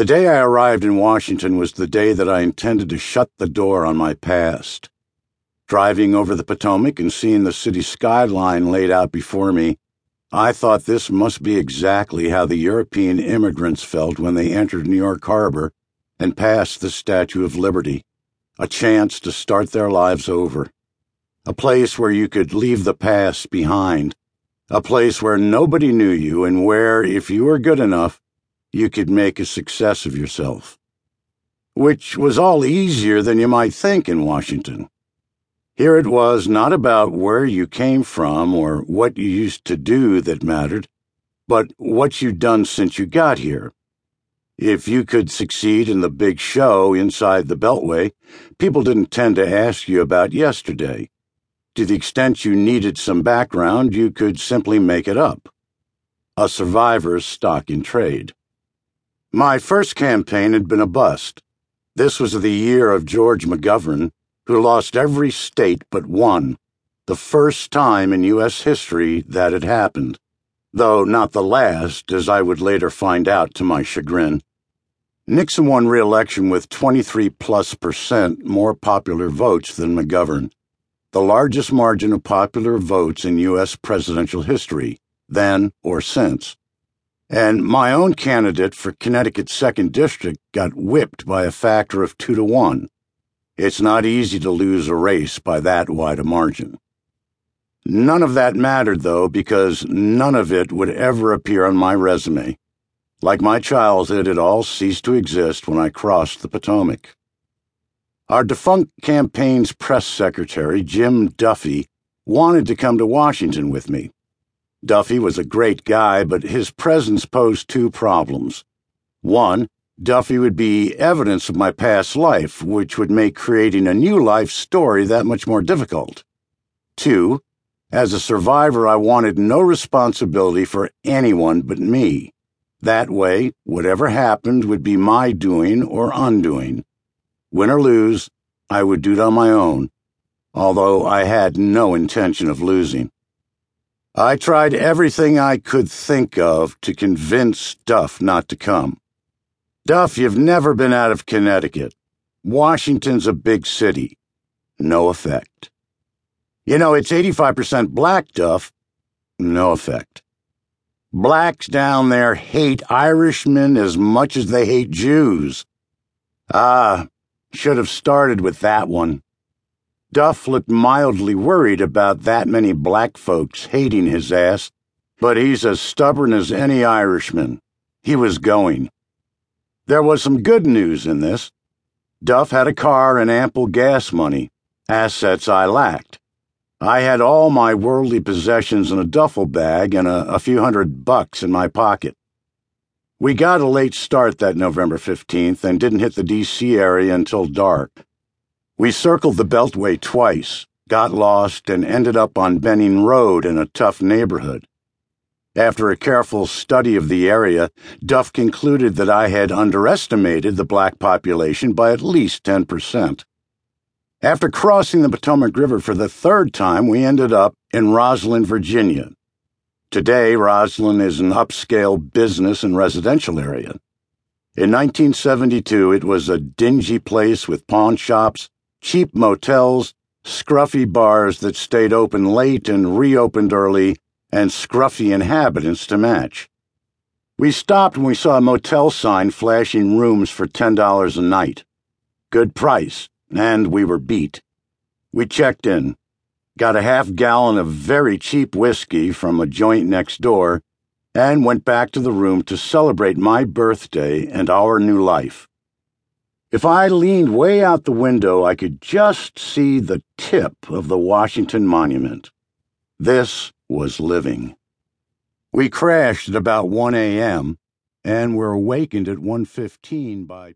The day I arrived in Washington was the day that I intended to shut the door on my past. Driving over the Potomac and seeing the city skyline laid out before me, I thought this must be exactly how the European immigrants felt when they entered New York Harbor and passed the Statue of Liberty, a chance to start their lives over. A place where you could leave the past behind. A place where nobody knew you and where, if you were good enough, you could make a success of yourself. Which was all easier than you might think in Washington. Here it was not about where you came from or what you used to do that mattered, but what you'd done since you got here. If you could succeed in the big show inside the Beltway, people didn't tend to ask you about yesterday. To the extent you needed some background, you could simply make it up. A survivor's stock in trade. My first campaign had been a bust. This was the year of George McGovern who lost every state but one, the first time in U.S. history that had happened, though not the last, as I would later find out to my chagrin. Nixon won re election with 23 plus percent more popular votes than McGovern, the largest margin of popular votes in U.S. presidential history, then or since. And my own candidate for Connecticut's 2nd District got whipped by a factor of 2 to 1. It's not easy to lose a race by that wide a margin. None of that mattered, though, because none of it would ever appear on my resume. Like my childhood, it all ceased to exist when I crossed the Potomac. Our defunct campaign's press secretary, Jim Duffy, wanted to come to Washington with me. Duffy was a great guy, but his presence posed two problems. One, Duffy would be evidence of my past life, which would make creating a new life story that much more difficult. Two, as a survivor, I wanted no responsibility for anyone but me. That way, whatever happened would be my doing or undoing. Win or lose, I would do it on my own, although I had no intention of losing. I tried everything I could think of to convince Duff not to come. Duff, you've never been out of Connecticut. Washington's a big city. No effect. You know, it's 85% black, Duff. No effect. Blacks down there hate Irishmen as much as they hate Jews. Ah, should have started with that one. Duff looked mildly worried about that many black folks hating his ass, but he's as stubborn as any Irishman. He was going. There was some good news in this. Duff had a car and ample gas money, assets I lacked. I had all my worldly possessions in a duffel bag and a, a few hundred bucks in my pocket. We got a late start that November 15th and didn't hit the D.C. area until dark. We circled the Beltway twice, got lost, and ended up on Benning Road in a tough neighborhood. After a careful study of the area, Duff concluded that I had underestimated the black population by at least 10%. After crossing the Potomac River for the third time, we ended up in Rosslyn, Virginia. Today, Rosslyn is an upscale business and residential area. In 1972, it was a dingy place with pawn shops, cheap motels, scruffy bars that stayed open late and reopened early, and scruffy inhabitants to match. We stopped when we saw a motel sign flashing rooms for $10 a night. Good price, and we were beat. We checked in, got a half gallon of very cheap whiskey from a joint next door, and went back to the room to celebrate my birthday and our new life. If I leaned way out the window, I could just see the tip of the Washington Monument. This was living. We crashed at about 1 a.m. and were awakened at 1:15 by